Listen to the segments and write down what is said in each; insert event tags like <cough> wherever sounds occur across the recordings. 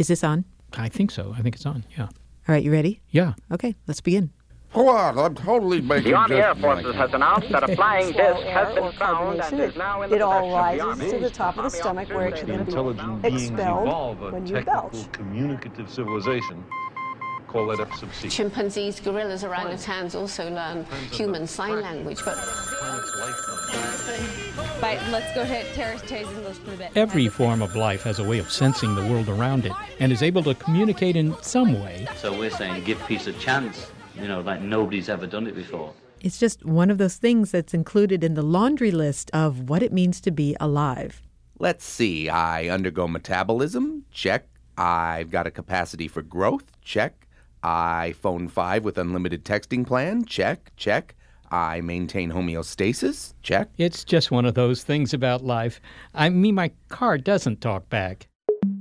Is this on? I think so. I think it's on. Yeah. All right, you ready? Yeah. Okay, let's begin. What? I'm totally making The Army Air Forces like has announced that a flying disc has been found and is now in the it all possession the rises to the top of the stomach where it officers can then be intelligent beings expelled evolve a when you technical belch. communicative civilization. Call that up sub C. Chimpanzees, gorillas, orangutans also learn human sign language, but But let's go hit terrace tasing those for a bit. Every form of life has a way of sensing the world around it and is able to communicate in some way. So we're saying give peace a chance, you know, like nobody's ever done it before. It's just one of those things that's included in the laundry list of what it means to be alive. Let's see. I undergo metabolism. Check. I've got a capacity for growth. Check. I phone 5 with unlimited texting plan. Check. Check. I maintain homeostasis. Check. It's just one of those things about life. I mean, my car doesn't talk back.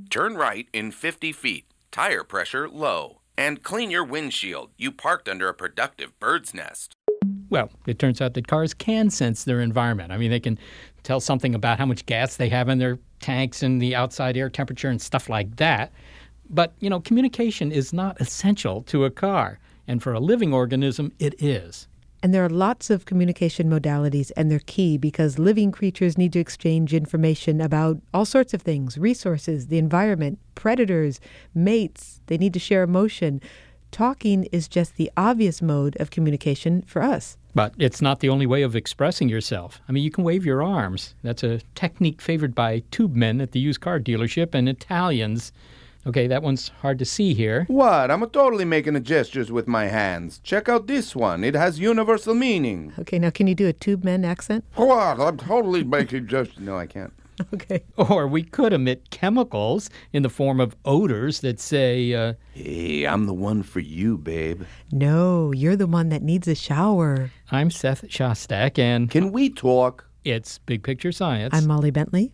Turn right in 50 feet. Tire pressure low. And clean your windshield. You parked under a productive bird's nest. Well, it turns out that cars can sense their environment. I mean, they can tell something about how much gas they have in their tanks and the outside air temperature and stuff like that. But, you know, communication is not essential to a car. And for a living organism, it is. And there are lots of communication modalities, and they're key because living creatures need to exchange information about all sorts of things resources, the environment, predators, mates. They need to share emotion. Talking is just the obvious mode of communication for us. But it's not the only way of expressing yourself. I mean, you can wave your arms. That's a technique favored by tube men at the used car dealership and Italians. Okay, that one's hard to see here. What? I'm totally making the gestures with my hands. Check out this one. It has universal meaning. Okay, now can you do a tube men accent? What? I'm totally making just. No, I can't. <laughs> Okay. Or we could emit chemicals in the form of odors that say, uh, Hey, I'm the one for you, babe. No, you're the one that needs a shower. I'm Seth Shostak, and Can we talk? it's Big Picture Science. I'm Molly Bentley.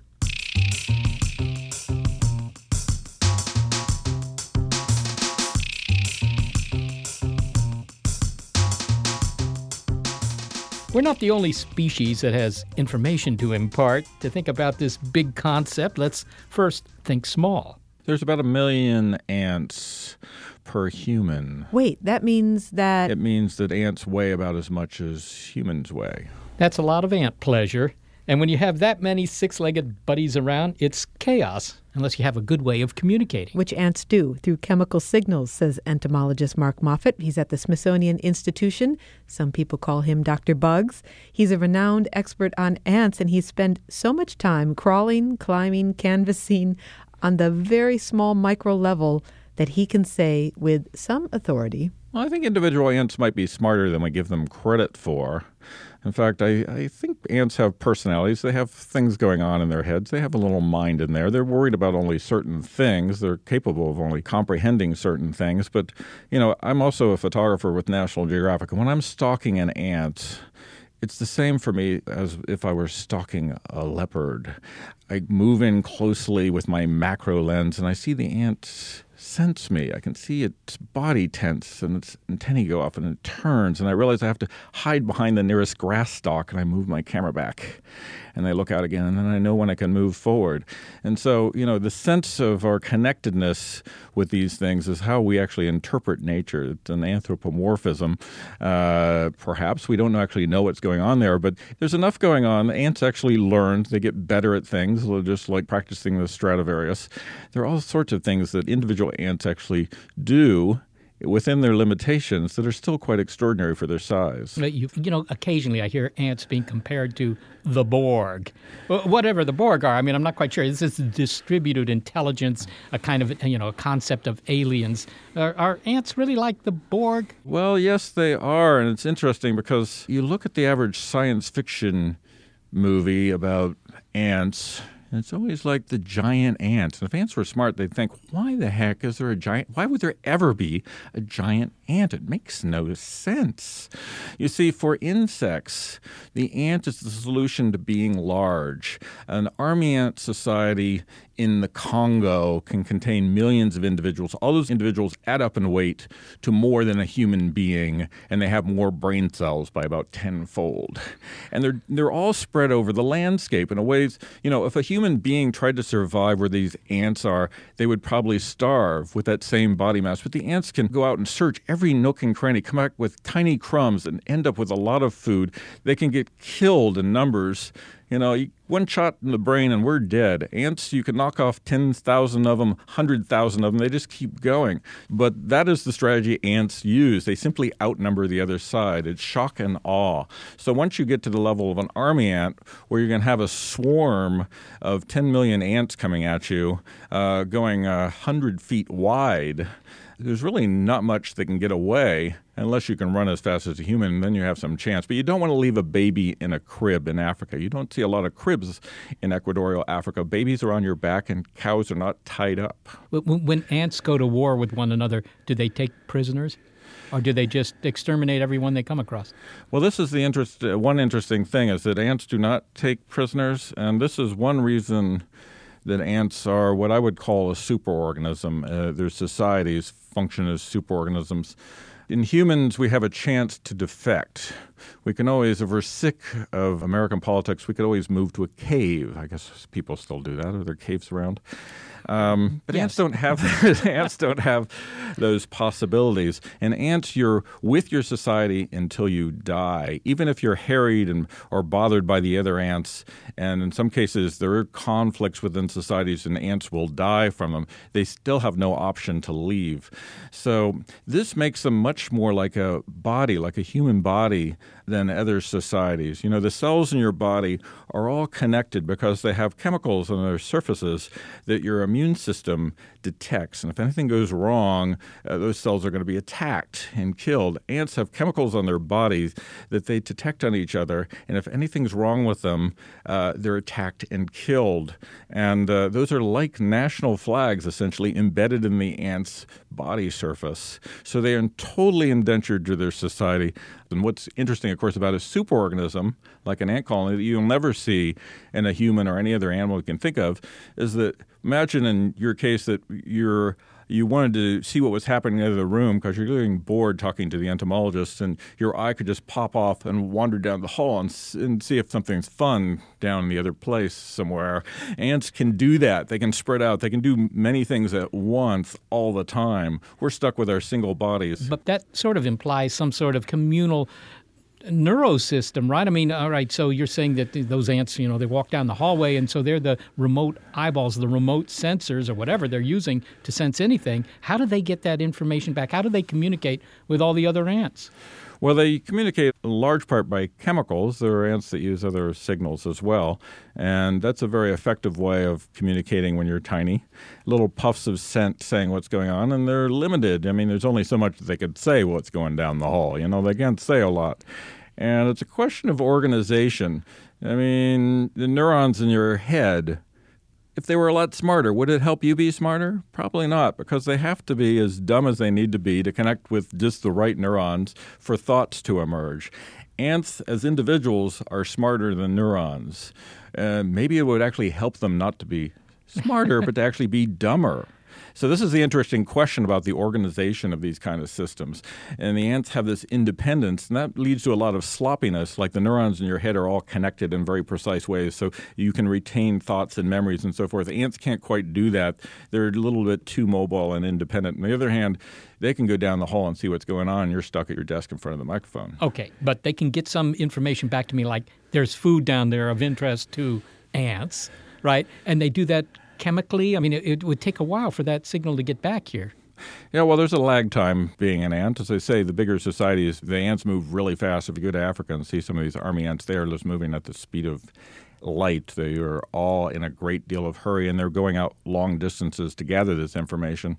We're not the only species that has information to impart. To think about this big concept, let's first think small. There's about a million ants per human. Wait, that means that. It means that ants weigh about as much as humans weigh. That's a lot of ant pleasure. And when you have that many six legged buddies around, it's chaos unless you have a good way of communicating. Which ants do through chemical signals, says entomologist Mark Moffett. He's at the Smithsonian Institution. Some people call him Dr. Bugs. He's a renowned expert on ants, and he's spent so much time crawling, climbing, canvassing on the very small micro level that he can say with some authority. Well, I think individual ants might be smarter than we give them credit for. In fact, I, I think ants have personalities. They have things going on in their heads. They have a little mind in there. They're worried about only certain things. They're capable of only comprehending certain things. But, you know, I'm also a photographer with National Geographic. And when I'm stalking an ant, it's the same for me as if I were stalking a leopard. I move in closely with my macro lens and I see the ant sense me. I can see its body tense and its antennae go up and it turns. And I realize I have to hide behind the nearest grass stalk and I move my camera back and they look out again and then I know when I can move forward. And so, you know, the sense of our connectedness with these things is how we actually interpret nature. It's an anthropomorphism. Uh, perhaps we don't actually know what's going on there, but there's enough going on. Ants actually learn, they get better at things, just like practicing the Stradivarius. There are all sorts of things that individual ants actually do within their limitations that are still quite extraordinary for their size. You, you, know, occasionally I hear ants being compared to the Borg, whatever the Borg are. I mean, I'm not quite sure. This is distributed intelligence, a kind of you know a concept of aliens. Are, are ants really like the Borg? Well, yes, they are, and it's interesting because you look at the average science fiction movie about ants and it's always like the giant ants. And if ants were smart, they'd think, why the heck is there a giant? Why would there ever be a giant ant? It makes no sense. You see, for insects, the ant is the solution to being large. An army ant society in the Congo can contain millions of individuals. All those individuals add up in weight to more than a human being, and they have more brain cells by about tenfold. And they're they're all spread over the landscape in a ways. You know, if a human being tried to survive where these ants are, they would probably starve with that same body mass. But the ants can go out and search nook and cranny, come back with tiny crumbs, and end up with a lot of food. They can get killed in numbers you know, one shot in the brain and we're dead. Ants, you can knock off 10,000 of them, 100,000 of them. They just keep going. But that is the strategy ants use. They simply outnumber the other side. It's shock and awe. So once you get to the level of an army ant, where you're going to have a swarm of 10 million ants coming at you, uh, going 100 feet wide, there's really not much that can get away unless you can run as fast as a human, then you have some chance. But you don't want to leave a baby in a crib in Africa. You don't see a lot of cribs in equatorial Africa. Babies are on your back and cows are not tied up. When ants go to war with one another, do they take prisoners? Or do they just exterminate everyone they come across? Well, this is the interest. Uh, one interesting thing is that ants do not take prisoners, and this is one reason that ants are what I would call a superorganism. Uh, their societies function as superorganisms. In humans, we have a chance to defect. We can always, if we're sick of American politics, we could always move to a cave. I guess people still do that. Are there caves around? Um, but yes. ants don't have <laughs> ants don't have those possibilities. And ants, you're with your society until you die, even if you're harried and or bothered by the other ants. And in some cases, there are conflicts within societies, and ants will die from them. They still have no option to leave. So this makes them much more like a body, like a human body, than other societies. You know, the cells in your body are all connected because they have chemicals on their surfaces that your immune system detects. And if anything goes wrong, uh, those cells are going to be attacked and killed. Ants have chemicals on their bodies that they detect on each other. And if anything's wrong with them, uh, they're attacked and killed. And uh, those are like national flags, essentially, embedded in the ant's body surface. So they are totally indentured to their society. And what's interesting, of course, about a superorganism like an ant colony that you'll never see in a human or any other animal you can think of is that imagine in your case that you're you wanted to see what was happening in the other room because you're getting bored talking to the entomologist, and your eye could just pop off and wander down the hall and, and see if something's fun down in the other place somewhere. Ants can do that. They can spread out. They can do many things at once all the time. We're stuck with our single bodies. But that sort of implies some sort of communal neurosystem, right? I mean, all right, so you're saying that those ants, you know, they walk down the hallway and so they're the remote eyeballs, the remote sensors or whatever they're using to sense anything. How do they get that information back? How do they communicate with all the other ants? Well, they communicate in large part by chemicals. There are ants that use other signals as well. And that's a very effective way of communicating when you're tiny. Little puffs of scent saying what's going on, and they're limited. I mean, there's only so much they could say what's going down the hall. You know, they can't say a lot. And it's a question of organization. I mean, the neurons in your head, if they were a lot smarter, would it help you be smarter? Probably not, because they have to be as dumb as they need to be to connect with just the right neurons for thoughts to emerge. Ants, as individuals, are smarter than neurons. Uh, maybe it would actually help them not to be smarter, <laughs> but to actually be dumber. So this is the interesting question about the organization of these kind of systems. And the ants have this independence, and that leads to a lot of sloppiness. Like the neurons in your head are all connected in very precise ways, so you can retain thoughts and memories and so forth. Ants can't quite do that. They're a little bit too mobile and independent. On the other hand, they can go down the hall and see what's going on. You're stuck at your desk in front of the microphone. Okay, but they can get some information back to me, like there's food down there of interest to ants, right? And they do that chemically? I mean, it, it would take a while for that signal to get back here. Yeah, well, there's a lag time being an ant. As I say, the bigger societies, the ants move really fast. If you go to Africa and see some of these army ants, there, they are just moving at the speed of light. They are all in a great deal of hurry and they're going out long distances to gather this information.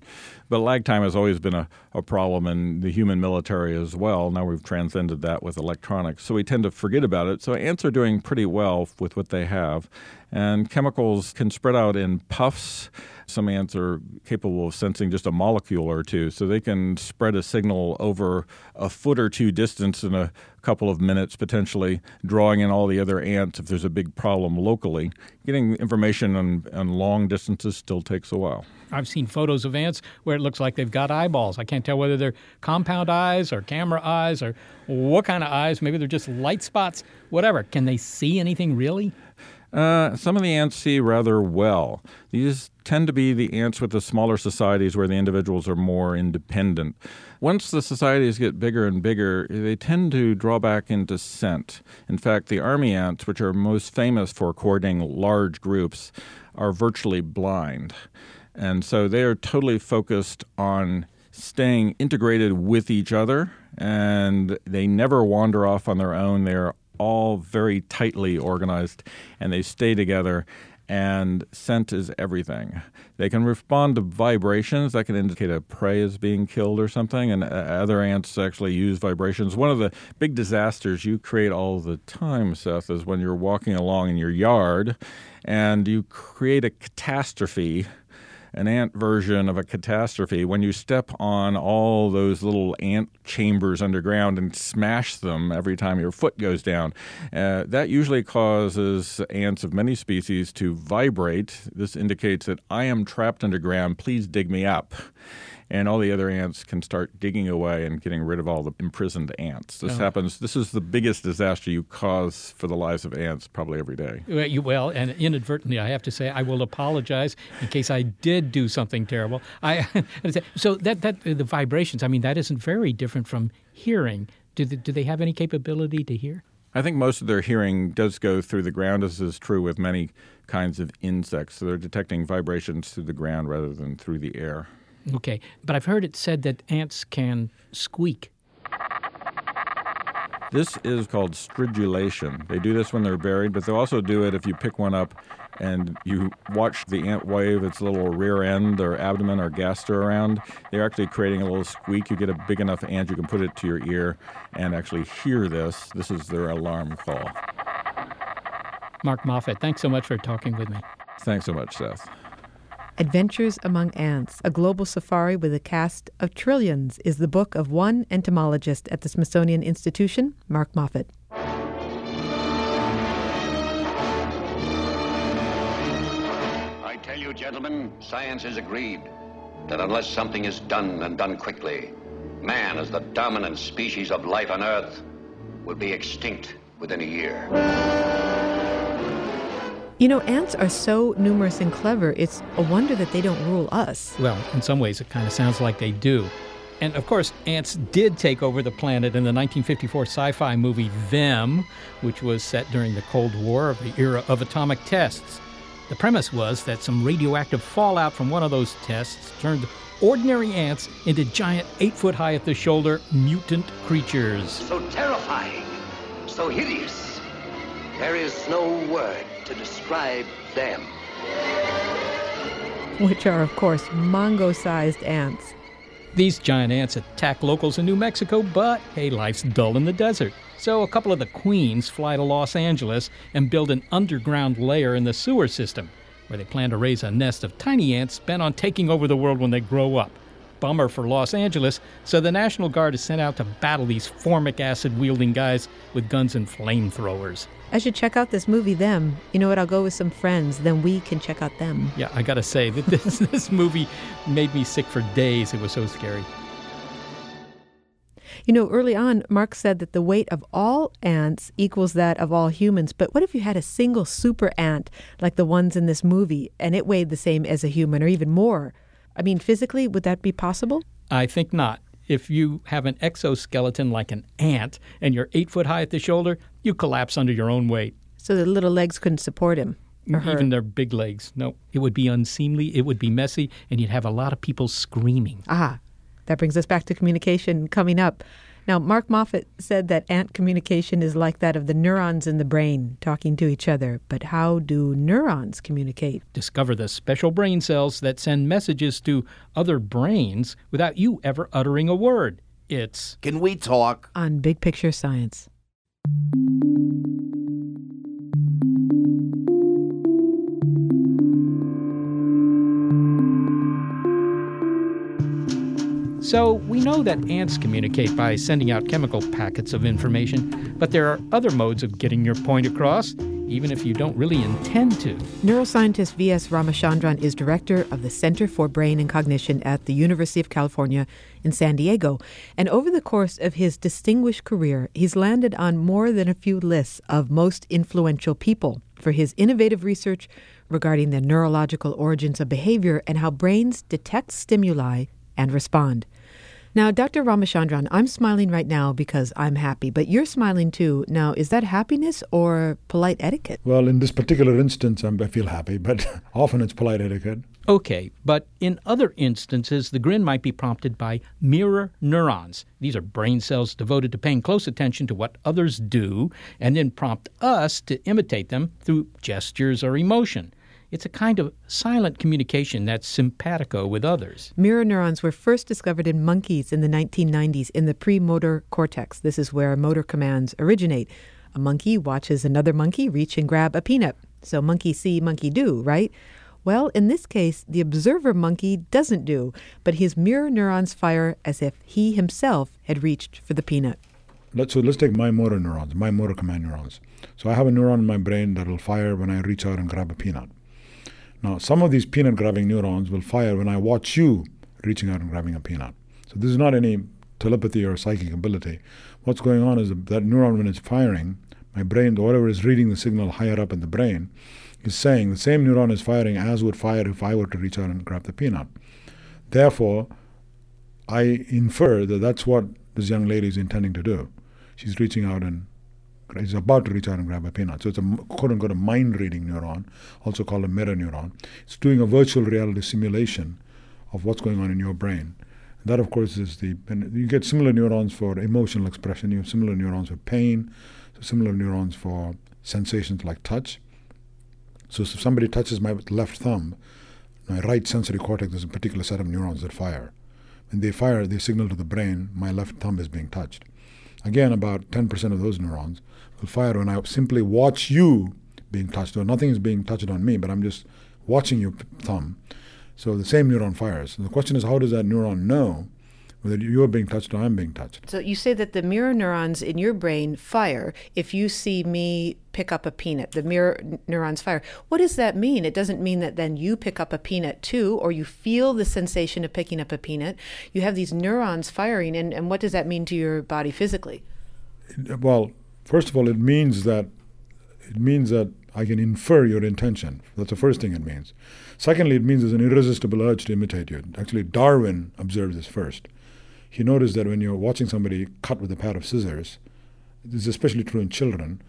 But lag time has always been a, a problem in the human military as well. Now we've transcended that with electronics. So we tend to forget about it. So ants are doing pretty well with what they have. And chemicals can spread out in puffs. Some ants are capable of sensing just a molecule or two, so they can spread a signal over a foot or two distance in a couple of minutes, potentially drawing in all the other ants if there's a big problem locally. Getting information on, on long distances still takes a while. I've seen photos of ants where it looks like they've got eyeballs. I can't tell whether they're compound eyes or camera eyes or what kind of eyes. Maybe they're just light spots, whatever. Can they see anything really? Uh, some of the ants see rather well. These tend to be the ants with the smaller societies where the individuals are more independent. Once the societies get bigger and bigger, they tend to draw back into scent. In fact, the army ants, which are most famous for courting large groups, are virtually blind. And so they are totally focused on staying integrated with each other and they never wander off on their own. They are all very tightly organized and they stay together and scent is everything. They can respond to vibrations that can indicate a prey is being killed or something, and uh, other ants actually use vibrations. One of the big disasters you create all the time, Seth, is when you're walking along in your yard and you create a catastrophe an ant version of a catastrophe when you step on all those little ant chambers underground and smash them every time your foot goes down. Uh, that usually causes ants of many species to vibrate. This indicates that I am trapped underground. Please dig me up and all the other ants can start digging away and getting rid of all the imprisoned ants. This oh. happens. This is the biggest disaster you cause for the lives of ants probably every day. Well, and inadvertently, I have to say, I will apologize in case I did do something terrible. I <laughs> so that that the vibrations. I mean, that isn't very different from hearing. Do they, do they have any capability to hear? I think most of their hearing does go through the ground, as is true with many kinds of insects. So they're detecting vibrations through the ground rather than through the air. Okay, but I've heard it said that ants can squeak. This is called stridulation. They do this when they're buried, but they'll also do it if you pick one up and you watch the ant wave its little rear end or abdomen or gaster around. They're actually creating a little squeak. You get a big enough ant, you can put it to your ear and actually hear this. This is their alarm call. Mark Moffett, thanks so much for talking with me. Thanks so much, Seth. Adventures Among Ants, a global safari with a cast of trillions, is the book of one entomologist at the Smithsonian Institution, Mark Moffett. I tell you, gentlemen, science has agreed that unless something is done and done quickly, man, as the dominant species of life on Earth, will be extinct within a year. You know, ants are so numerous and clever, it's a wonder that they don't rule us. Well, in some ways, it kind of sounds like they do. And of course, ants did take over the planet in the 1954 sci fi movie Them, which was set during the Cold War of the era of atomic tests. The premise was that some radioactive fallout from one of those tests turned ordinary ants into giant, eight foot high at the shoulder mutant creatures. So terrifying, so hideous. There is no word to describe them. Which are, of course, mongo sized ants. These giant ants attack locals in New Mexico, but hey, life's dull in the desert. So a couple of the queens fly to Los Angeles and build an underground layer in the sewer system, where they plan to raise a nest of tiny ants bent on taking over the world when they grow up. bummer for Los Angeles, so the National Guard is sent out to battle these formic acid wielding guys with guns and flamethrowers. I should check out this movie, Them. You know what? I'll go with some friends. Then we can check out them. Yeah, I gotta say that <laughs> this, this movie made me sick for days. It was so scary. You know, early on, Mark said that the weight of all ants equals that of all humans. But what if you had a single super ant like the ones in this movie and it weighed the same as a human or even more? I mean, physically, would that be possible? I think not. If you have an exoskeleton like an ant and you're eight foot high at the shoulder, you collapse under your own weight. So the little legs couldn't support him. Or her. Even their big legs. No, it would be unseemly, it would be messy, and you'd have a lot of people screaming. Ah, that brings us back to communication coming up. Now, Mark Moffett said that ant communication is like that of the neurons in the brain talking to each other. But how do neurons communicate? Discover the special brain cells that send messages to other brains without you ever uttering a word. It's Can we talk? On Big Picture Science. So, we know that ants communicate by sending out chemical packets of information, but there are other modes of getting your point across, even if you don't really intend to. Neuroscientist V.S. Ramachandran is director of the Center for Brain and Cognition at the University of California in San Diego. And over the course of his distinguished career, he's landed on more than a few lists of most influential people for his innovative research regarding the neurological origins of behavior and how brains detect stimuli and respond. Now, Dr. Ramachandran, I'm smiling right now because I'm happy, but you're smiling too. Now, is that happiness or polite etiquette? Well, in this particular instance, I'm, I feel happy, but <laughs> often it's polite etiquette. Okay, but in other instances, the grin might be prompted by mirror neurons. These are brain cells devoted to paying close attention to what others do and then prompt us to imitate them through gestures or emotion. It's a kind of silent communication that's simpatico with others. Mirror neurons were first discovered in monkeys in the 1990s in the premotor cortex. This is where motor commands originate. A monkey watches another monkey reach and grab a peanut. So monkey see, monkey do, right? Well, in this case, the observer monkey doesn't do, but his mirror neurons fire as if he himself had reached for the peanut. Let's, so let's take my motor neurons, my motor command neurons. So I have a neuron in my brain that will fire when I reach out and grab a peanut. Now, some of these peanut grabbing neurons will fire when I watch you reaching out and grabbing a peanut. So this is not any telepathy or psychic ability. What's going on is that neuron, when it's firing, my brain, whatever is reading the signal higher up in the brain, is saying the same neuron is firing as would fire if I were to reach out and grab the peanut. Therefore, I infer that that's what this young lady is intending to do. She's reaching out and He's about to out and grab a peanut. So it's a quote unquote a mind reading neuron, also called a mirror neuron. It's doing a virtual reality simulation of what's going on in your brain. And that, of course, is the. you get similar neurons for emotional expression, you have similar neurons for pain, similar neurons for sensations like touch. So if somebody touches my left thumb, my right sensory cortex, there's a particular set of neurons that fire. When they fire, they signal to the brain, my left thumb is being touched. Again, about 10% of those neurons will fire when I simply watch you being touched. So nothing is being touched on me, but I'm just watching your thumb. So the same neuron fires. And the question is, how does that neuron know whether you're being touched or I'm being touched? So you say that the mirror neurons in your brain fire if you see me pick up a peanut. The mirror neurons fire. What does that mean? It doesn't mean that then you pick up a peanut too, or you feel the sensation of picking up a peanut. You have these neurons firing, and, and what does that mean to your body physically? Well, First of all, it means that it means that I can infer your intention. That's the first thing it means. Secondly, it means there's an irresistible urge to imitate you. Actually, Darwin observed this first. He noticed that when you're watching somebody cut with a pair of scissors, this is especially true in children,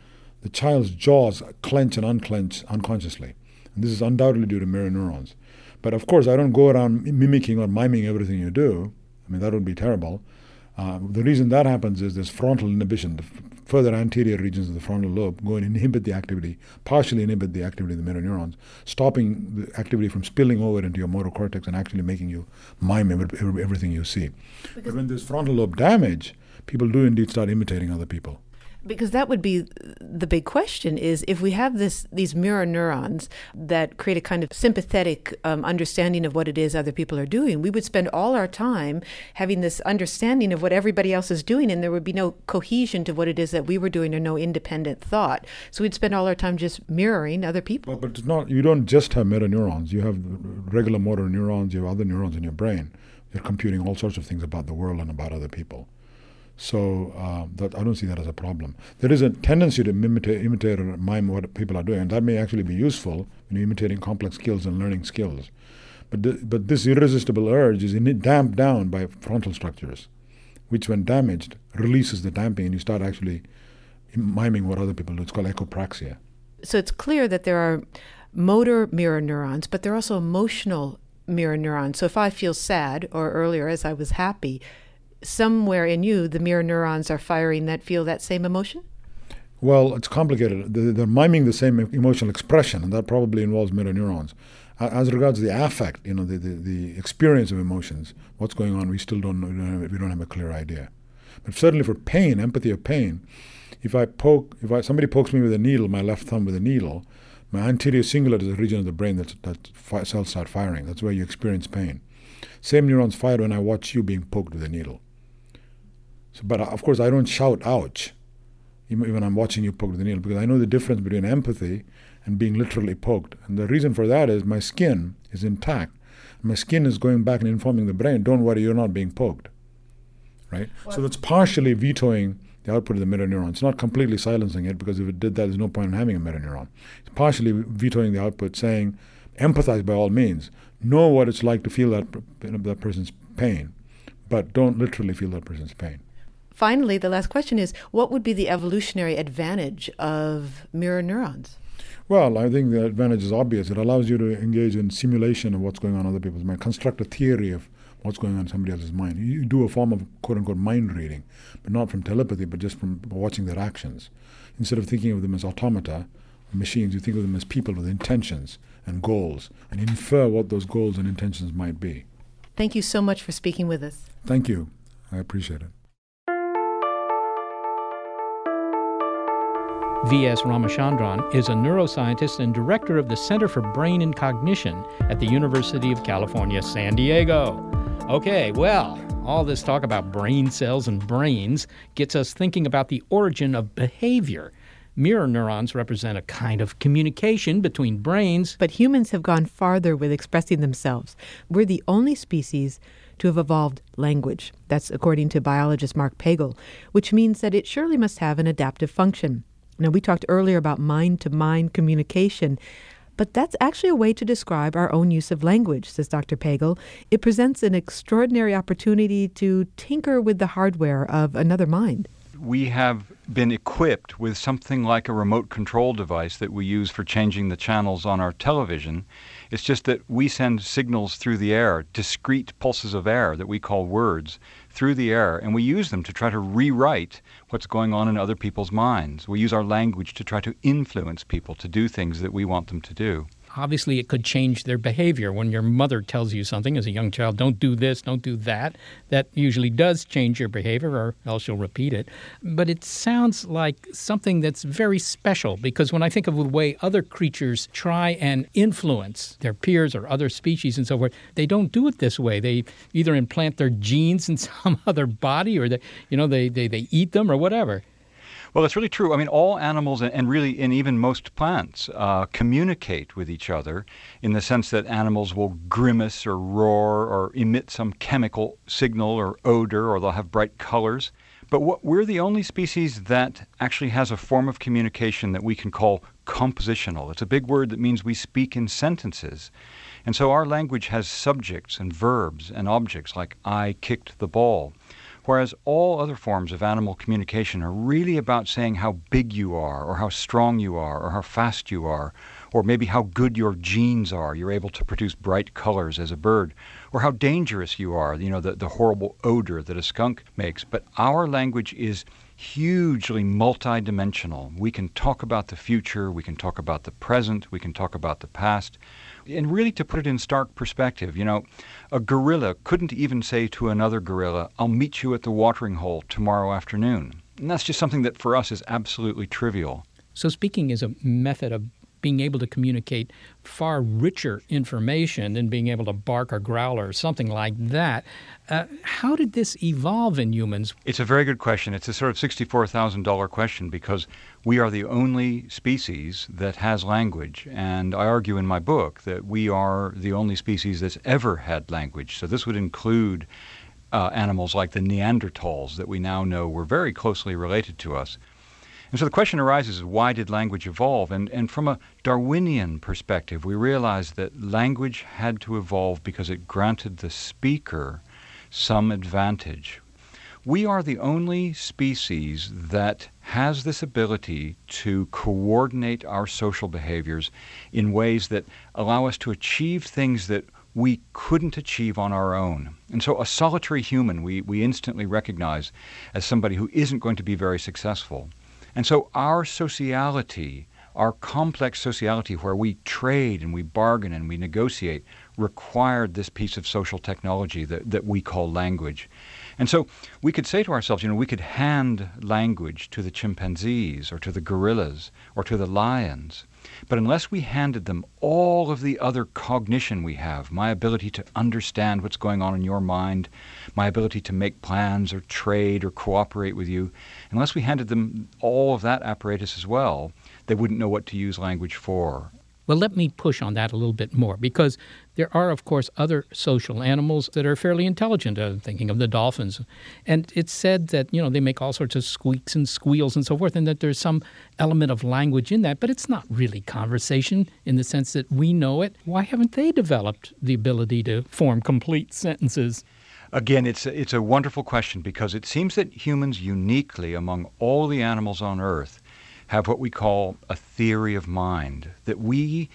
the child's jaws clench and unclench unconsciously. And this is undoubtedly due to mirror neurons. But of course, I don't go around mimicking or miming everything you do. I mean, that would be terrible. Uh, the reason that happens is there's frontal inhibition. The further anterior regions of the frontal lobe go and inhibit the activity, partially inhibit the activity of the mirror neurons, stopping the activity from spilling over into your motor cortex and actually making you mime every, everything you see. Because but when there's frontal lobe damage, people do indeed start imitating other people. Because that would be the big question is if we have this these mirror neurons that create a kind of sympathetic um, understanding of what it is other people are doing, we would spend all our time having this understanding of what everybody else is doing, and there would be no cohesion to what it is that we were doing, or no independent thought. So we'd spend all our time just mirroring other people. But, but it's not. You don't just have mirror neurons. You have regular motor neurons. You have other neurons in your brain. You're computing all sorts of things about the world and about other people. So uh, that, I don't see that as a problem. There is a tendency to imitate, imitate or mime what people are doing, and that may actually be useful when imitating complex skills and learning skills. But, but this irresistible urge is damped down by frontal structures, which, when damaged, releases the damping, and you start actually miming what other people do. It's called echopraxia. So it's clear that there are motor mirror neurons, but there are also emotional mirror neurons. So if I feel sad, or earlier as I was happy, somewhere in you, the mirror neurons are firing that feel that same emotion? Well, it's complicated. They're miming the same emotional expression, and that probably involves mirror neurons. As regards the affect, you know, the, the, the experience of emotions, what's going on, we still don't know. We don't have a clear idea. But certainly for pain, empathy of pain, if I poke, if I, somebody pokes me with a needle, my left thumb with a needle, my anterior cingulate is a region of the brain that that fi- cells start firing. That's where you experience pain. Same neurons fire when I watch you being poked with a needle. So, but uh, of course, I don't shout "ouch" even when I'm watching you poke the needle because I know the difference between empathy and being literally poked. And the reason for that is my skin is intact. My skin is going back and informing the brain, "Don't worry, you're not being poked." Right. What? So that's partially vetoing the output of the mirror neuron. It's not completely silencing it because if it did that, there's no point in having a mirror neuron. It's partially vetoing the output, saying, empathize by all means. Know what it's like to feel that, that person's pain, but don't literally feel that person's pain finally, the last question is what would be the evolutionary advantage of mirror neurons? Well, I think the advantage is obvious. It allows you to engage in simulation of what's going on in other people's mind, construct a theory of what's going on in somebody else's mind. You do a form of quote unquote mind reading, but not from telepathy, but just from watching their actions. Instead of thinking of them as automata, machines, you think of them as people with intentions and goals and infer what those goals and intentions might be. Thank you so much for speaking with us. Thank you. I appreciate it. V.S. Ramachandran is a neuroscientist and director of the Center for Brain and Cognition at the University of California, San Diego. Okay, well, all this talk about brain cells and brains gets us thinking about the origin of behavior. Mirror neurons represent a kind of communication between brains. But humans have gone farther with expressing themselves. We're the only species to have evolved language. That's according to biologist Mark Pagel, which means that it surely must have an adaptive function. Now, we talked earlier about mind to mind communication, but that's actually a way to describe our own use of language, says Dr. Pagel. It presents an extraordinary opportunity to tinker with the hardware of another mind. We have been equipped with something like a remote control device that we use for changing the channels on our television. It's just that we send signals through the air, discrete pulses of air that we call words, through the air, and we use them to try to rewrite what's going on in other people's minds. We use our language to try to influence people to do things that we want them to do obviously it could change their behavior. When your mother tells you something as a young child, don't do this, don't do that, that usually does change your behavior or else you'll repeat it. But it sounds like something that's very special because when I think of the way other creatures try and influence their peers or other species and so forth, they don't do it this way. They either implant their genes in <laughs> some other body or they, you know, they, they, they eat them or whatever. Well, it's really true. I mean, all animals and really, and even most plants, uh, communicate with each other in the sense that animals will grimace or roar or emit some chemical signal or odor, or they'll have bright colors. But what, we're the only species that actually has a form of communication that we can call compositional. It's a big word that means we speak in sentences. And so our language has subjects and verbs and objects like I kicked the ball. Whereas all other forms of animal communication are really about saying how big you are, or how strong you are, or how fast you are, or maybe how good your genes are. You're able to produce bright colors as a bird, or how dangerous you are, you know, the, the horrible odor that a skunk makes. But our language is hugely multidimensional. We can talk about the future, we can talk about the present, we can talk about the past. And really, to put it in stark perspective, you know, a gorilla couldn't even say to another gorilla, I'll meet you at the watering hole tomorrow afternoon. And that's just something that for us is absolutely trivial. So, speaking is a method of being able to communicate far richer information than being able to bark or growl or something like that. Uh, how did this evolve in humans? It's a very good question. It's a sort of $64,000 question because we are the only species that has language. And I argue in my book that we are the only species that's ever had language. So this would include uh, animals like the Neanderthals that we now know were very closely related to us. And so the question arises why did language evolve? And, and from a Darwinian perspective, we realize that language had to evolve because it granted the speaker some advantage. We are the only species that has this ability to coordinate our social behaviors in ways that allow us to achieve things that we couldn't achieve on our own. And so a solitary human we, we instantly recognize as somebody who isn't going to be very successful. And so our sociality, our complex sociality where we trade and we bargain and we negotiate, required this piece of social technology that, that we call language. And so we could say to ourselves, you know, we could hand language to the chimpanzees or to the gorillas or to the lions. But unless we handed them all of the other cognition we have, my ability to understand what's going on in your mind, my ability to make plans or trade or cooperate with you, unless we handed them all of that apparatus as well, they wouldn't know what to use language for. Well, let me push on that a little bit more because there are, of course, other social animals that are fairly intelligent. I'm thinking of the dolphins. And it's said that, you know, they make all sorts of squeaks and squeals and so forth, and that there's some element of language in that, but it's not really conversation in the sense that we know it. Why haven't they developed the ability to form complete sentences? Again, it's a, it's a wonderful question because it seems that humans uniquely among all the animals on earth have what we call a theory of mind, that we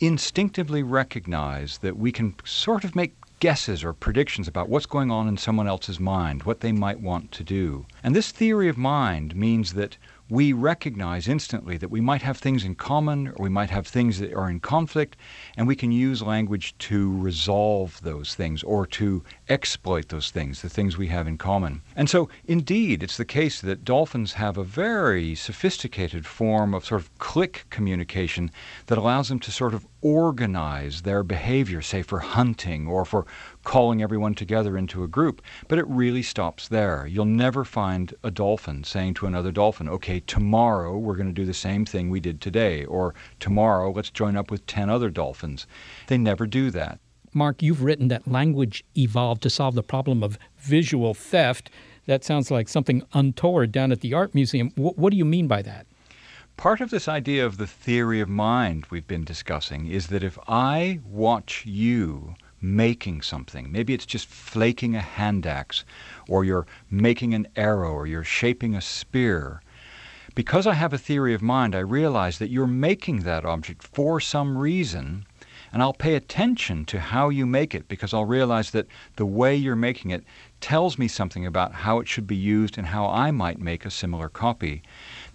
instinctively recognize that we can sort of make guesses or predictions about what's going on in someone else's mind, what they might want to do. And this theory of mind means that we recognize instantly that we might have things in common or we might have things that are in conflict, and we can use language to resolve those things or to exploit those things, the things we have in common. And so, indeed, it's the case that dolphins have a very sophisticated form of sort of click communication that allows them to sort of organize their behavior, say for hunting or for calling everyone together into a group. But it really stops there. You'll never find a dolphin saying to another dolphin, okay, tomorrow we're going to do the same thing we did today, or tomorrow let's join up with 10 other dolphins. They never do that. Mark, you've written that language evolved to solve the problem of visual theft. That sounds like something untoward down at the art museum. W- what do you mean by that? Part of this idea of the theory of mind we've been discussing is that if I watch you making something. Maybe it's just flaking a hand axe, or you're making an arrow, or you're shaping a spear. Because I have a theory of mind, I realize that you're making that object for some reason, and I'll pay attention to how you make it because I'll realize that the way you're making it tells me something about how it should be used and how I might make a similar copy.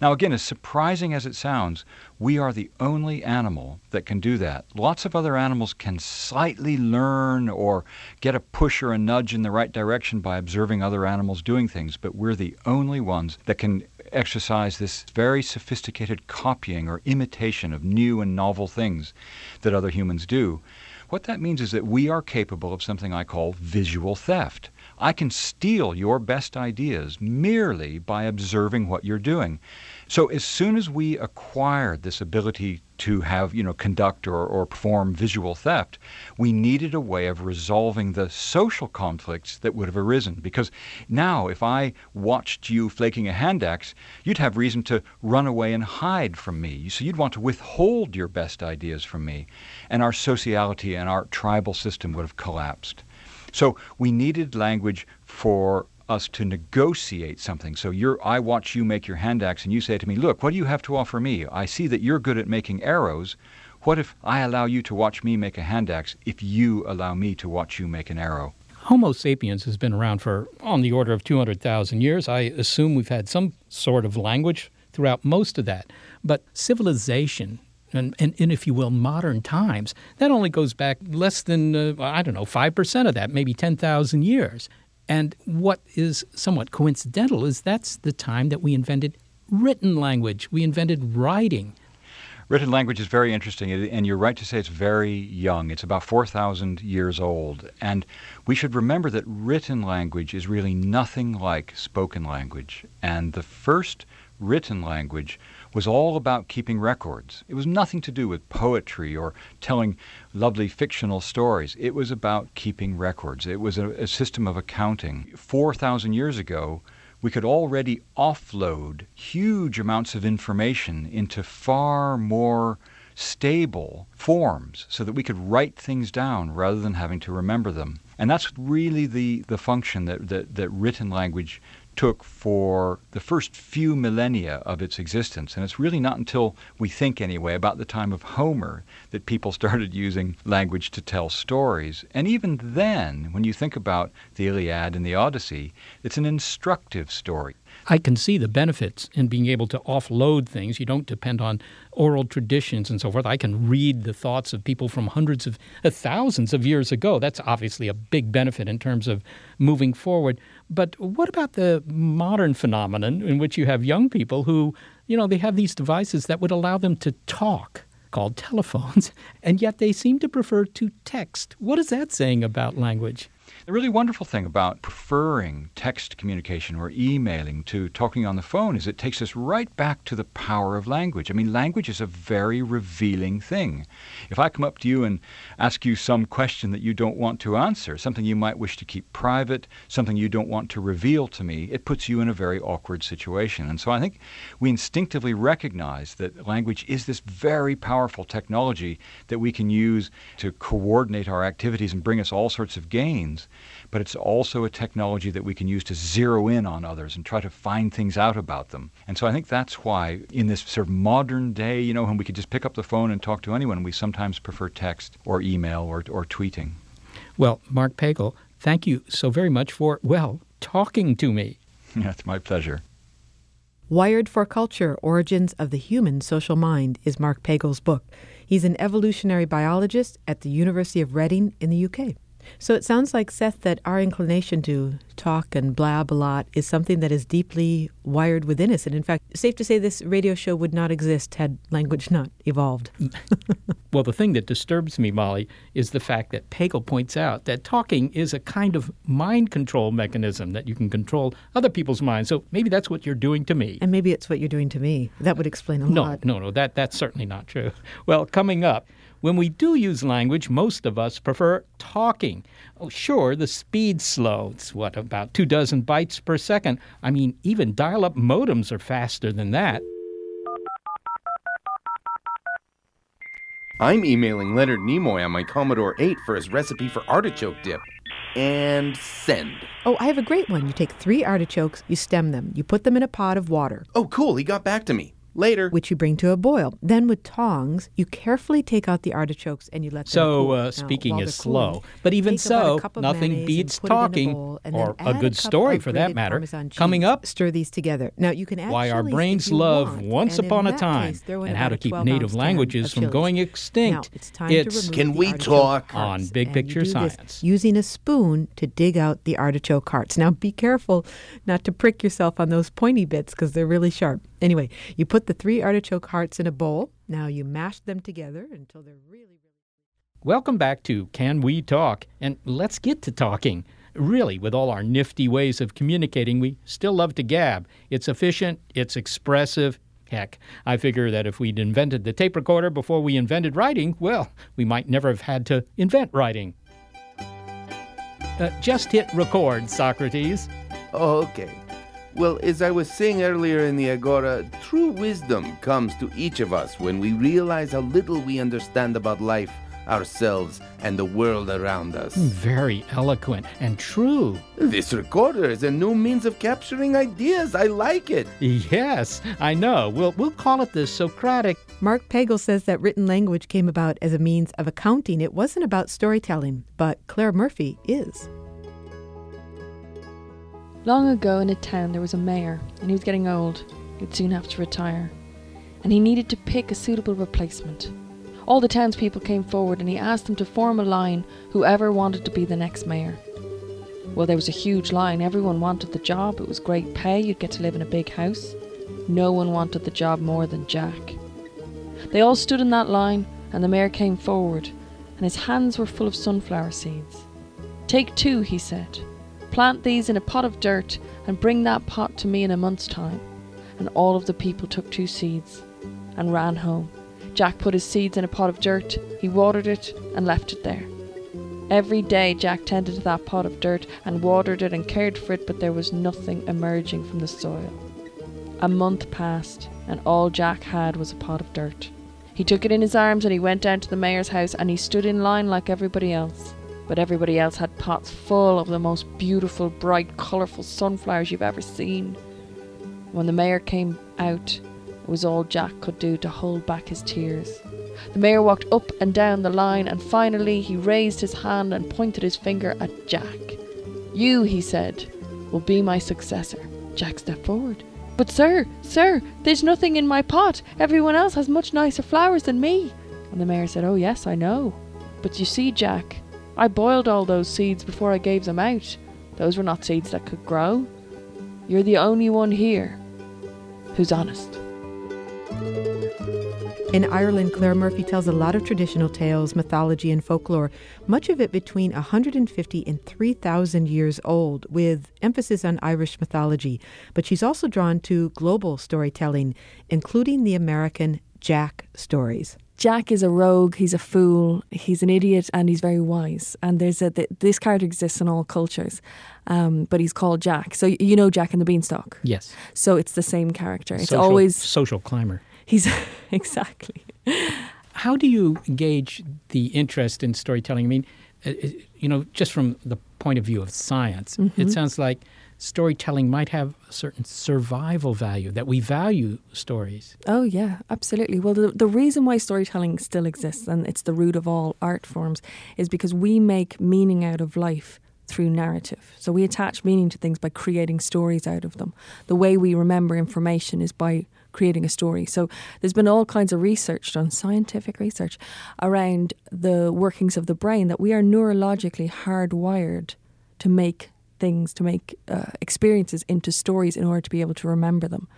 Now, again, as surprising as it sounds, we are the only animal that can do that. Lots of other animals can slightly learn or get a push or a nudge in the right direction by observing other animals doing things, but we're the only ones that can exercise this very sophisticated copying or imitation of new and novel things that other humans do. What that means is that we are capable of something I call visual theft. I can steal your best ideas merely by observing what you're doing. So as soon as we acquired this ability to have, you know, conduct or, or perform visual theft, we needed a way of resolving the social conflicts that would have arisen. Because now, if I watched you flaking a hand axe, you'd have reason to run away and hide from me. So you'd want to withhold your best ideas from me. And our sociality and our tribal system would have collapsed. So we needed language for us to negotiate something. So you're, I watch you make your hand axe, and you say to me, Look, what do you have to offer me? I see that you're good at making arrows. What if I allow you to watch me make a hand axe if you allow me to watch you make an arrow? Homo sapiens has been around for on the order of 200,000 years. I assume we've had some sort of language throughout most of that. But civilization, and, and, and if you will, modern times, that only goes back less than, uh, I don't know, 5% of that, maybe 10,000 years. And what is somewhat coincidental is that's the time that we invented written language, we invented writing. Written language is very interesting, and you're right to say it's very young. It's about 4,000 years old. And we should remember that written language is really nothing like spoken language. And the first written language was all about keeping records. It was nothing to do with poetry or telling lovely fictional stories. It was about keeping records. It was a, a system of accounting. 4,000 years ago, we could already offload huge amounts of information into far more stable forms so that we could write things down rather than having to remember them. And that's really the, the function that, that, that written language took for the first few millennia of its existence. And it's really not until we think, anyway, about the time of Homer that people <laughs> started using language to tell stories. And even then, when you think about the Iliad and the Odyssey, it's an instructive story. I can see the benefits in being able to offload things. You don't depend on oral traditions and so forth. I can read the thoughts of people from hundreds of uh, thousands of years ago. That's obviously a big benefit in terms of moving forward. But what about the modern phenomenon in which you have young people who, you know, they have these devices that would allow them to talk? Called telephones, <laughs> and yet they seem to prefer to text. What is that saying about language? The really wonderful thing about preferring text communication or emailing to talking on the phone is it takes us right back to the power of language. I mean, language is a very revealing thing. If I come up to you and ask you some question that you don't want to answer, something you might wish to keep private, something you don't want to reveal to me, it puts you in a very awkward situation. And so I think we instinctively recognize that language is this very powerful technology that we can use to coordinate our activities and bring us all sorts of gains but it's also a technology that we can use to zero in on others and try to find things out about them. And so I think that's why, in this sort of modern day, you know, when we could just pick up the phone and talk to anyone, we sometimes prefer text or email or, or tweeting. Well, Mark Pagel, thank you so very much for, well, talking to me. <laughs> Yeah, it's my pleasure. Wired for Culture Origins of the Human Social Mind is Mark Pagel's book. He's an evolutionary biologist at the University of Reading in the UK. So it sounds like, Seth, that our inclination to talk and blab a lot is something that is deeply wired within us. And in fact, safe to say this radio show would not exist had language not evolved. <laughs> well, the thing that disturbs me, Molly, is the fact that Pagel points out that talking is a kind of mind control mechanism that you can control other people's minds. So maybe that's what you're doing to me. And maybe it's what you're doing to me. That would explain a no, lot. No, no, no. That, that's certainly not true. <laughs> Well, coming up, when we do use language, most of us prefer talking. Oh, sure, the speed's slow. It's what, about two dozen bytes per second? I mean, even dial up modems are faster than that. I'm emailing Leonard Nimoy on my Commodore 8 for his recipe for artichoke dip. And send. Oh, I have a great one. You take three artichokes, you stem them, you put them in a pot of water. Oh, cool. He got back to me. Later. Which you bring to a boil. Then with tongs, you carefully take out the artichokes and you let so, them cool. So uh, speaking is slow. Cooling, but even so, nothing beats talking or a good a story for that matter. Coming up, stir these together. Now you can why our brains love want, Once Upon a Time case, and how to keep native languages from going extinct. Now, it's time it's to Can we talk on Big Picture Science using a spoon to dig out the artichoke hearts. Now be careful not to prick yourself on those pointy bits because they're really sharp. Anyway, you put the three artichoke hearts in a bowl. Now you mash them together until they're really, really. Welcome back to Can We Talk? And let's get to talking. Really, with all our nifty ways of communicating, we still love to gab. It's efficient, it's expressive. Heck, I figure that if we'd invented the tape recorder before we invented writing, well, we might never have had to invent writing. Uh, just hit record, Socrates. Okay. Well, as I was saying earlier in the Agora, true wisdom comes to each of us when we realize how little we understand about life, ourselves, and the world around us. Hmm, very eloquent and true. This recorder is a new means of capturing ideas. I like it. Yes, I know. We'll, we'll call it the Socratic. Mark Pagel says that written language came about as a means of accounting. It wasn't about storytelling, but Claire Murphy is. Long ago in a town there was a mayor, and he was getting old. He'd soon have to retire. And he needed to pick a suitable replacement. All the townspeople came forward and he asked them to form a line whoever wanted to be the next mayor. Well, there was a huge line. Everyone wanted the job. It was great pay. You'd get to live in a big house. No one wanted the job more than Jack. They all stood in that line, and the mayor came forward, and his hands were full of sunflower seeds. Take two, he said. Plant these in a pot of dirt and bring that pot to me in a month's time. And all of the people took two seeds and ran home. Jack put his seeds in a pot of dirt, he watered it, and left it there. Every day, Jack tended to that pot of dirt and watered it and cared for it, but there was nothing emerging from the soil. A month passed, and all Jack had was a pot of dirt. He took it in his arms and he went down to the mayor's house and he stood in line like everybody else. But everybody else had pots full of the most beautiful, bright, colourful sunflowers you've ever seen. When the mayor came out, it was all Jack could do to hold back his tears. The mayor walked up and down the line and finally he raised his hand and pointed his finger at Jack. You, he said, will be my successor. Jack stepped forward. But, sir, sir, there's nothing in my pot. Everyone else has much nicer flowers than me. And the mayor said, Oh, yes, I know. But you see, Jack, I boiled all those seeds before I gave them out. Those were not seeds that could grow. You're the only one here who's honest. In Ireland, Claire Murphy tells a lot of traditional tales, mythology, and folklore, much of it between 150 and 3,000 years old, with emphasis on Irish mythology. But she's also drawn to global storytelling, including the American Jack stories. Jack is a rogue, he's a fool, he's an idiot, and he's very wise. And there's a this character exists in all cultures, um, but he's called Jack. So you know Jack and the Beanstalk. Yes. So it's the same character. It's social, always social climber. He's <laughs> exactly. How do you gauge the interest in storytelling? I mean, uh, you know, just from the point of view of science, Mm-hmm. it sounds like storytelling might have a certain survival value, that we value stories. Oh, yeah, absolutely. Well, the, the reason why storytelling still exists, and it's the root of all art forms, is because we make meaning out of life through narrative. So we attach meaning to things by creating stories out of them. The way we remember information is by creating a story. So there's been all kinds of research done, scientific research, around the workings of the brain that we are neurologically hardwired to make things, to make uh, experiences into stories in order to be able to remember them.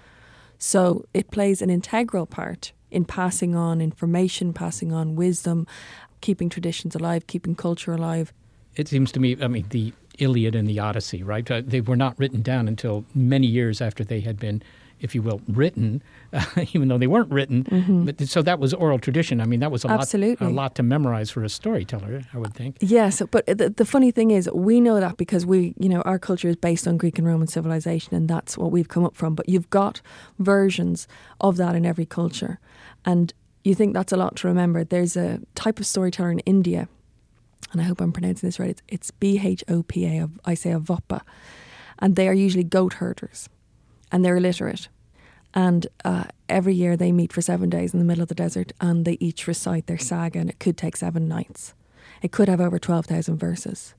So it plays an integral part in passing on information, passing on wisdom, keeping traditions alive, keeping culture alive. It seems to me, I mean, the Iliad and the Odyssey, right? Uh, they were not written down until many years after they had been, if you will, written, uh, <laughs> even though they weren't written. Mhm. But so that was oral tradition. I mean, that was a Absolutely. lot, a lot to memorize for a storyteller, I would think. Yes, but the, the funny thing is, we know that because we, you know, our culture is based on Greek and Roman civilization, and that's what we've come up from. But you've got versions of that in every culture, and you think that's a lot to remember. There's a type of storyteller in India, and I hope I'm pronouncing this right. It's, it's B H O P A. I say a Voppa, and they are usually goat herders, and they're illiterate. And uh, every year they meet for seven days in the middle of the desert and they each recite their saga, and it could take seven nights. It could have over 12,000 verses.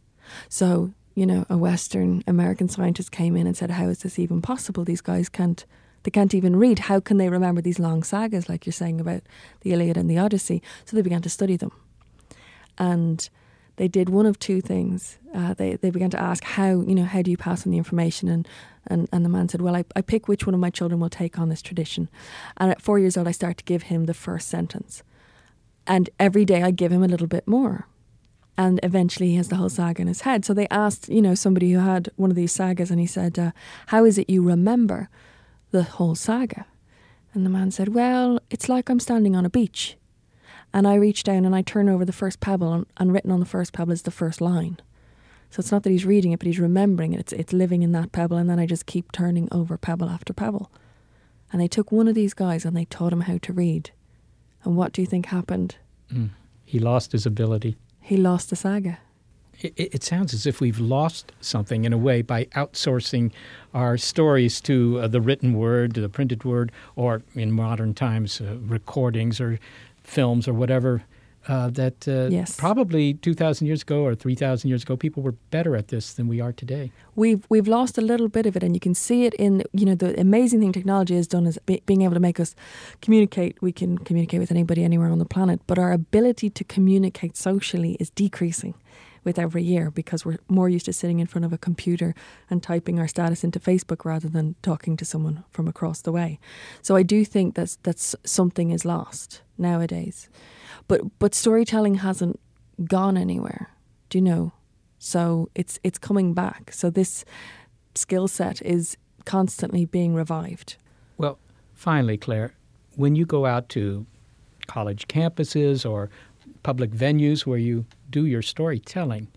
So, you know, a Western American scientist came in and said, How is this even possible? These guys can't. They can't even read. How can they remember these long sagas, like you're saying about the Iliad and the Odyssey? So they began to study them. And they did one of two things. Uh, they, they began to ask how, you know, how do you pass on the information? And, and, and the man said, well, I, I pick which one of my children will take on this tradition. And at four years old, I start to give him the first sentence. And every day I give him a little bit more. And eventually he has the whole saga in his head. So they asked, you know, somebody who had one of these sagas and he said, uh, how is it you remember the whole saga? And the man said, well, it's like I'm standing on a beach. And I reach down and I turn over the first pebble, and, and written on the first pebble is the first line. So it's not that he's reading it, but he's remembering it. It's, it's living in that pebble, and then I just keep turning over pebble after pebble. And they took one of these guys and they taught him how to read. And what do you think happened? Mm. He lost his ability. He lost the saga. It, it, sounds as if we've lost something in a way by outsourcing our stories to uh, the written word, to the printed word, or in modern times, uh, recordings or films or whatever. Uh, that uh, Yes. probably 2,000 years ago or 3,000 years ago, people were better at this than we are today. We've we've lost a little bit of it, and you can see it in you know the amazing thing technology has done is be, being able to make us communicate. We can communicate with anybody anywhere on the planet, but our ability to communicate socially is decreasing. with every year because we're more used to sitting in front of a computer and typing our status into Facebook rather than talking to someone from across the way. So I do think that's that's something is lost nowadays. But but storytelling hasn't gone anywhere. Do you know? So it's it's coming back. So this skill set is constantly being revived. Well, finally, Claire, when you go out to college campuses or public venues where you do your storytelling,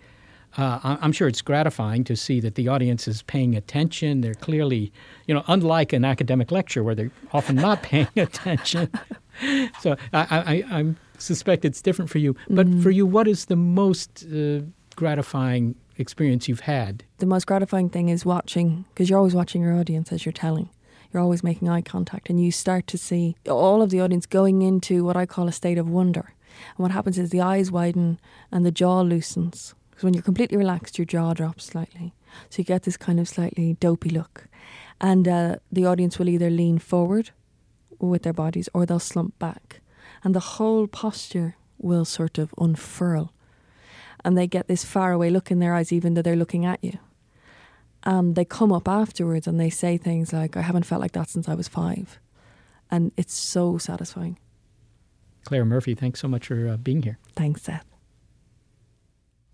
uh, I'm sure it's gratifying to see that the audience is paying attention. They're clearly, you know, unlike an academic lecture where they're often not <laughs> paying attention. so I, I, suspect it's different for you. But mm-hmm. for you, what is the most uh, gratifying experience you've had? The most gratifying thing is watching, because you're always watching your audience as you're telling. You're always making eye contact, and you start to see all of the audience going into what I call a state of wonder. And what happens is the eyes widen and the jaw loosens. Because when you're completely relaxed, your jaw drops slightly. So you get this kind of slightly dopey look. And uh, the audience will either lean forward with their bodies or they'll slump back. And the whole posture will sort of unfurl. And they get this faraway look in their eyes, even though they're looking at you. And they come up afterwards and they say things like, I haven't felt like that since I was five. And it's so satisfying. Claire Murphy, thanks so much for uh, being here. Thanks, Seth.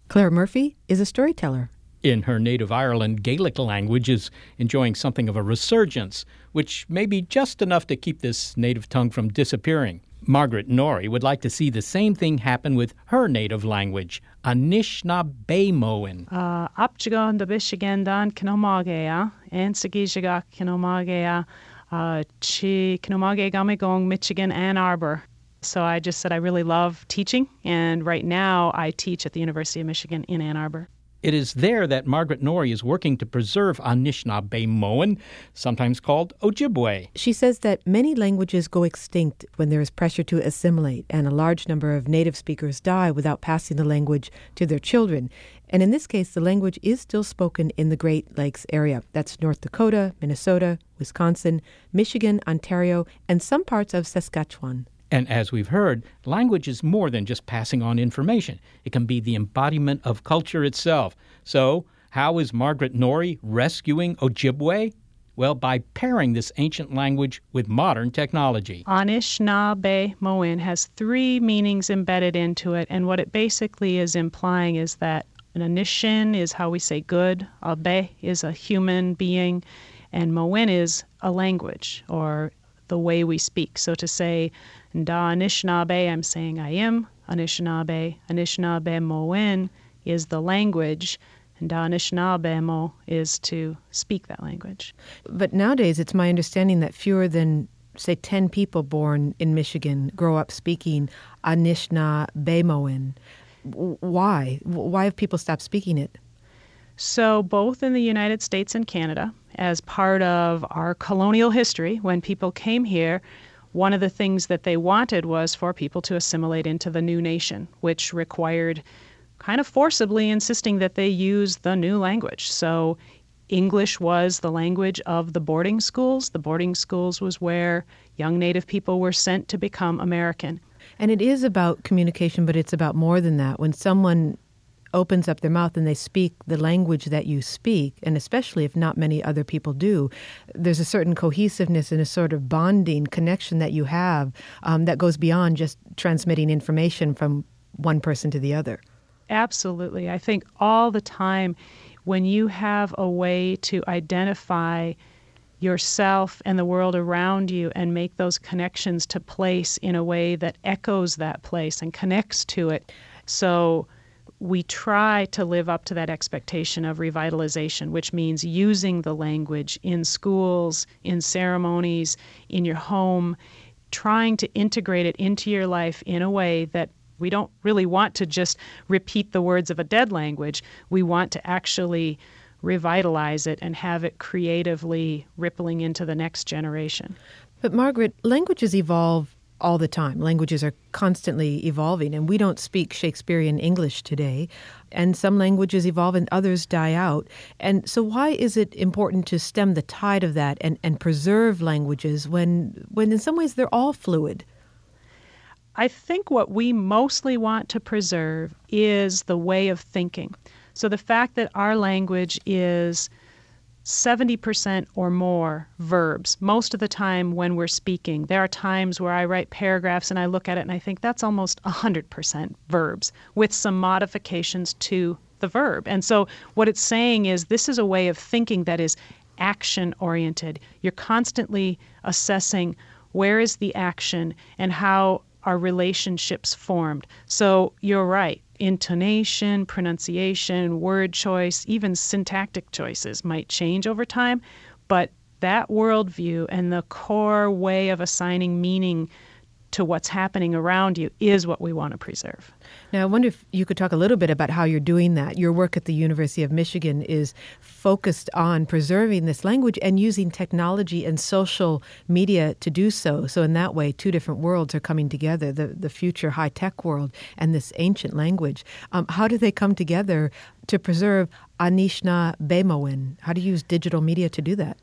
Claire Murphy is a storyteller. In her native Ireland, Gaelic language is enjoying something of a resurgence, which may be just enough to keep this native tongue from disappearing. Margaret Noori would like to see the same thing happen with her native language, Anishinaabemowin. Apchigon the Bishigendan Kinomagea, Ensagishiga Kinomagea, Chi Kinomage Michigan, Ann Arbor. So I just said I really love teaching, and right now I teach at the University of Michigan in Ann Arbor. It is there that Margaret Noori is working to preserve Anishinaabemowin, sometimes called Ojibwe. She says that many languages go extinct when there is pressure to assimilate, and a large number of native speakers die without passing the language to their children. And in this case, the language is still spoken in the Great Lakes area. That's North Dakota, Minnesota, Wisconsin, Michigan, Ontario, and some parts of Saskatchewan. And as we've heard, language is more than just passing on information. It can be the embodiment of culture itself. So, how is Margaret Noori rescuing Ojibwe? Well, by pairing this ancient language with modern technology. Anishinaabe Moen has three meanings embedded into it, and what it basically is implying is that an Anishin is how we say good, Abe is a human being, and Moen is a language or the way we speak. So to say Da Anishinaabe, I'm saying I am Anishinaabe. Anishinaabe Moen is the language, and Da Anishinaabe Mo is to speak that language. But nowadays, it's my understanding that fewer than say 10 people born in Michigan grow up speaking Anishinaabe Moen. Why? Why have people stopped speaking it? So, both in the United States and Canada, as part of our colonial history, when people came here, one of the things that they wanted was for people to assimilate into the new nation, which required kind of forcibly insisting that they use the new language. So English was the language of the boarding schools. The boarding schools was where young Native people were sent to become American. And it is about communication, but it's about more than that. When someone opens up their mouth and they speak the language that you speak, and especially if not many other people do, there's a certain cohesiveness and a sort of bonding connection that you have um, that goes beyond just transmitting information from one person to the other. Absolutely. I think all the time when you have a way to identify yourself and the world around you and make those connections to place in a way that echoes that place and connects to it. So we try to live up to that expectation of revitalization, which means using the language in schools, in ceremonies, in your home, trying to integrate it into your life in a way that we don't really want to just repeat the words of a dead language. We want to actually revitalize it and have it creatively rippling into the next generation. But, Margaret, languages evolve all the time. Languages are constantly evolving, and we don't speak Shakespearean English today. And some languages evolve and others die out. And so, why is it important to stem the tide of that and, and preserve languages when, when, in some ways, they're all fluid? I think what we mostly want to preserve is the way of thinking. So the fact that our language is 70% or more verbs most of the time when we're speaking. There are times where I write paragraphs and I look at it and I think that's almost 100% verbs with some modifications to the verb. And so what it's saying is this is a way of thinking that is action oriented. You're constantly assessing where is the action and how are relationships formed. So you're right intonation, pronunciation, word choice, even syntactic choices might change over time, but that worldview and the core way of assigning meaning to what's happening around you is what we want to preserve. Now, I wonder if you could talk a little bit about how you're doing that. Your work at the University of Michigan is focused on preserving this language and using technology and social media to do so. So, in that way, two different worlds are coming together the, the future high tech world and this ancient language. Um, how do they come together to preserve Anishinaabe How do you use digital media to do that?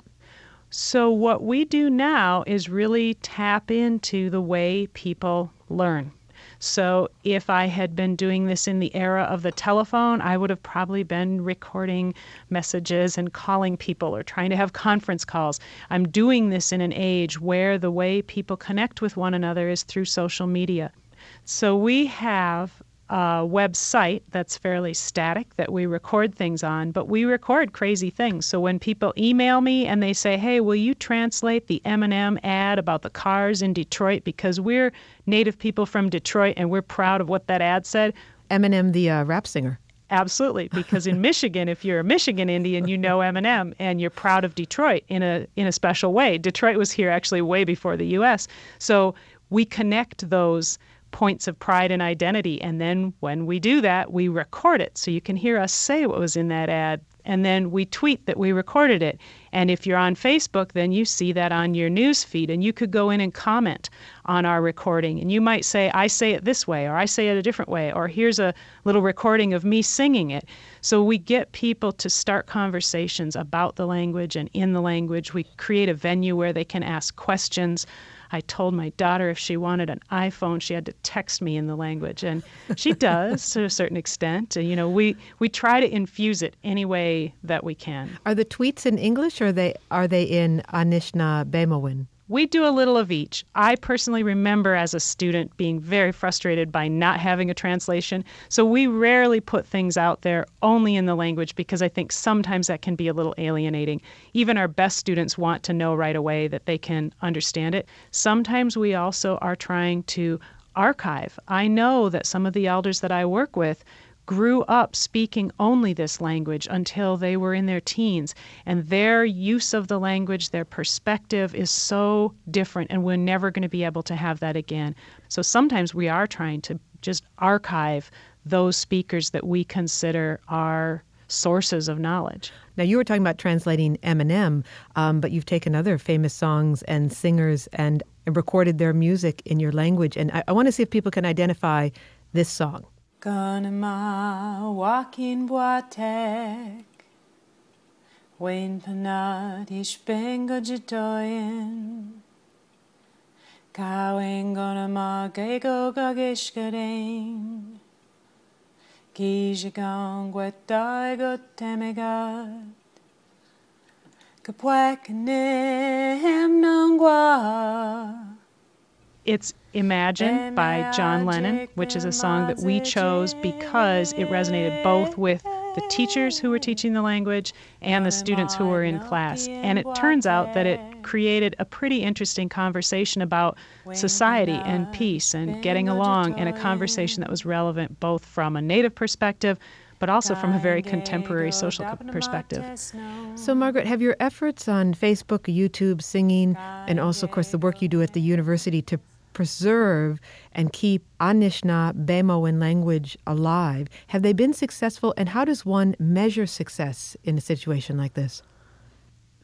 So, what we do now is really tap into the way people learn. So, if I had been doing this in the era of the telephone, I would have probably been recording messages and calling people or trying to have conference calls. I'm doing this in an age where the way people connect with one another is through social media. So, we have a website that's fairly static that we record things on, but we record crazy things. So when people email me and they say, "Hey, will you translate the Eminem ad about the cars in Detroit because we're native people from Detroit and we're proud of what that ad said." Eminem the uh, rap singer. Absolutely, because in <laughs> Michigan, if you're a Michigan Indian, you know Eminem and you're proud of Detroit in a in a special way. Detroit was here actually way before the US. So we connect those points of pride and identity. And then when we do that, we record it. So you can hear us say what was in that ad. And then we tweet that we recorded it. And if you're on Facebook, then you see that on your news feed. And you could go in and comment on our recording. And you might say, I say it this way, or I say it a different way, or here's a little recording of me singing it. So we get people to start conversations about the language and in the language. We create a venue where they can ask questions. I told my daughter if she wanted an iPhone, she had to text me in the language, and she <laughs> does to a certain extent. And you know, we we try to infuse it any way that we can. Are the tweets in English, or are they are they in Anishinaabemowin? We do a little of each. I personally remember as a student being very frustrated by not having a translation. So we rarely put things out there only in the language because I think sometimes that can be a little alienating. Even our best students want to know right away that they can understand it. Sometimes we also are trying to archive. I know that some of the elders that I work with grew up speaking only this language until they were in their teens. And their use of the language, their perspective is so different, and we're never going to be able to have that again. So sometimes we are trying to just archive those speakers that we consider our sources of knowledge. Now, you were talking about translating Eminem, um, but you've taken other famous songs and singers and recorded their music in your language. And I, I want to see if people can identify this song. Ganema walking boatek Wain panad ish bengo jidoyen Kawing gonema gego gagishkaring Kijigong wetai go temegad Kapwek nim nongwa it's Imagine by John Lennon, which is a song that we chose because it resonated both with the teachers who were teaching the language and the students who were in class. And it turns out that it created a pretty interesting conversation about society and peace and getting along, and a conversation that was relevant both from a native perspective but also from a very contemporary social perspective. So, Margaret, have your efforts on Facebook, YouTube, singing, and also, of course, the work you do at the university to preserve and keep Anishinaabe language alive. Have they been successful, and how does one measure success in a situation like this?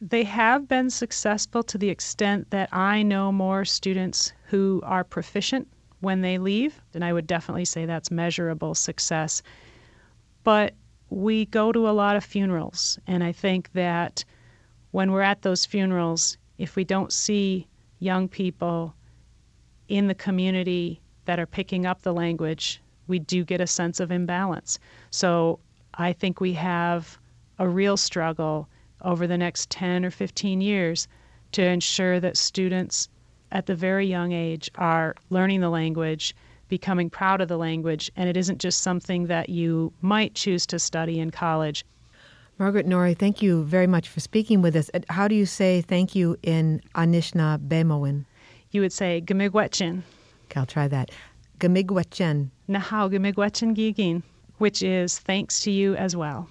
They have been successful to the extent that I know more students who are proficient when they leave, and I would definitely say that's measurable success. But we go to a lot of funerals, and I think that when we're at those funerals, if we don't see young people in the community that are picking up the language, we do get a sense of imbalance. So I think we have a real struggle over the next 10 or 15 years to ensure that students at the very young age are learning the language, becoming proud of the language, and it isn't just something that you might choose to study in college. Margaret Noori, thank you very much for speaking with us. How do you say thank you in Anishinaabemowin? You would say Gamigwetchin. Okay, I'll try that. Gamigwetchen. Nahau Gamigwetchin Gigin, which is thanks to you as well.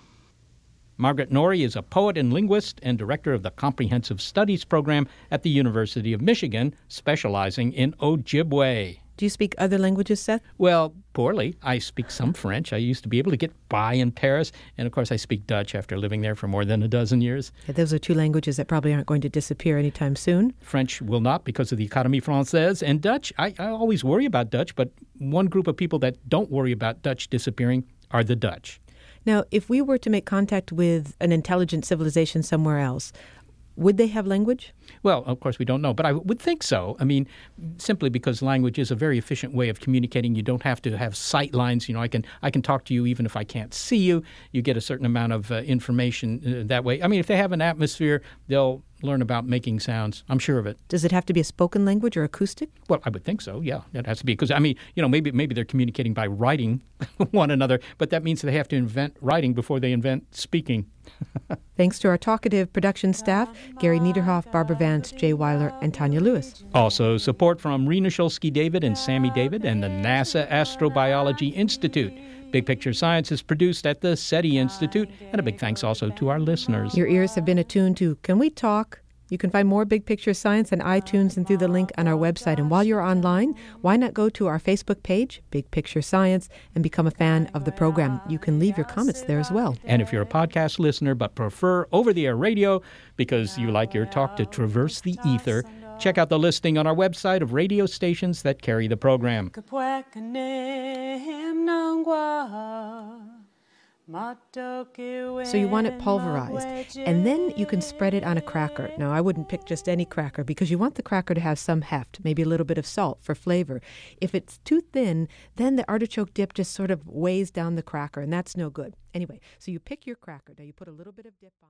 Margaret Noori is a poet and linguist and director of the Comprehensive Studies program at the University of Michigan, specializing in Ojibwe. Do you speak other languages, Seth? Well, poorly. I speak some French. I used to be able to get by in Paris. And of course, I speak Dutch after living there for more than a dozen years. Yeah, those are two languages that probably aren't going to disappear anytime soon. French will not because of the Académie Française. And Dutch, I, I always worry about Dutch, but one group of people that don't worry about Dutch disappearing are the Dutch. Now, if we were to make contact with an intelligent civilization somewhere else, would they have language? Well, of course, we don't know, but I would think so. I mean, simply because language is a very efficient way of communicating. You don't have to have sight lines. You know, I can I can talk to you even if I can't see you. You get a certain amount of uh, information uh, that way. I mean, if they have an atmosphere, they'll learn about making sounds. I'm sure of it. Does it have to be a spoken language or acoustic? Well, I would think so. Yeah, it has to be because I mean, you know, maybe maybe they're communicating by writing <laughs> one another, but that means they have to invent writing before they invent speaking. <laughs> Thanks to our talkative production staff, Gary Niederhoff, Barbara Vance, Jay Weiler, and Tanya Lewis. Also, support from Rena Shulsky David and Sammy David and the NASA Astrobiology Institute. Big Picture Science is produced at the SETI Institute, and a big thanks also to our listeners. Your ears have been attuned to Can We Talk? You can find more Big Picture Science on iTunes and through the link on our website. And while you're online, why not go to our Facebook page, Big Picture Science, and become a fan of the program? You can leave your comments there as well. And if you're a podcast listener but prefer over the air radio because you like your talk to traverse the ether, check out the listing on our website of radio stations that carry the program. So you want it pulverized, and then you can spread it on a cracker. Now, I wouldn't pick just any cracker because you want the cracker to have some heft, maybe a little bit of salt for flavor. If it's too thin, then the artichoke dip just sort of weighs down the cracker, and that's no good. Anyway, so you pick your cracker. Now you put a little bit of dip on.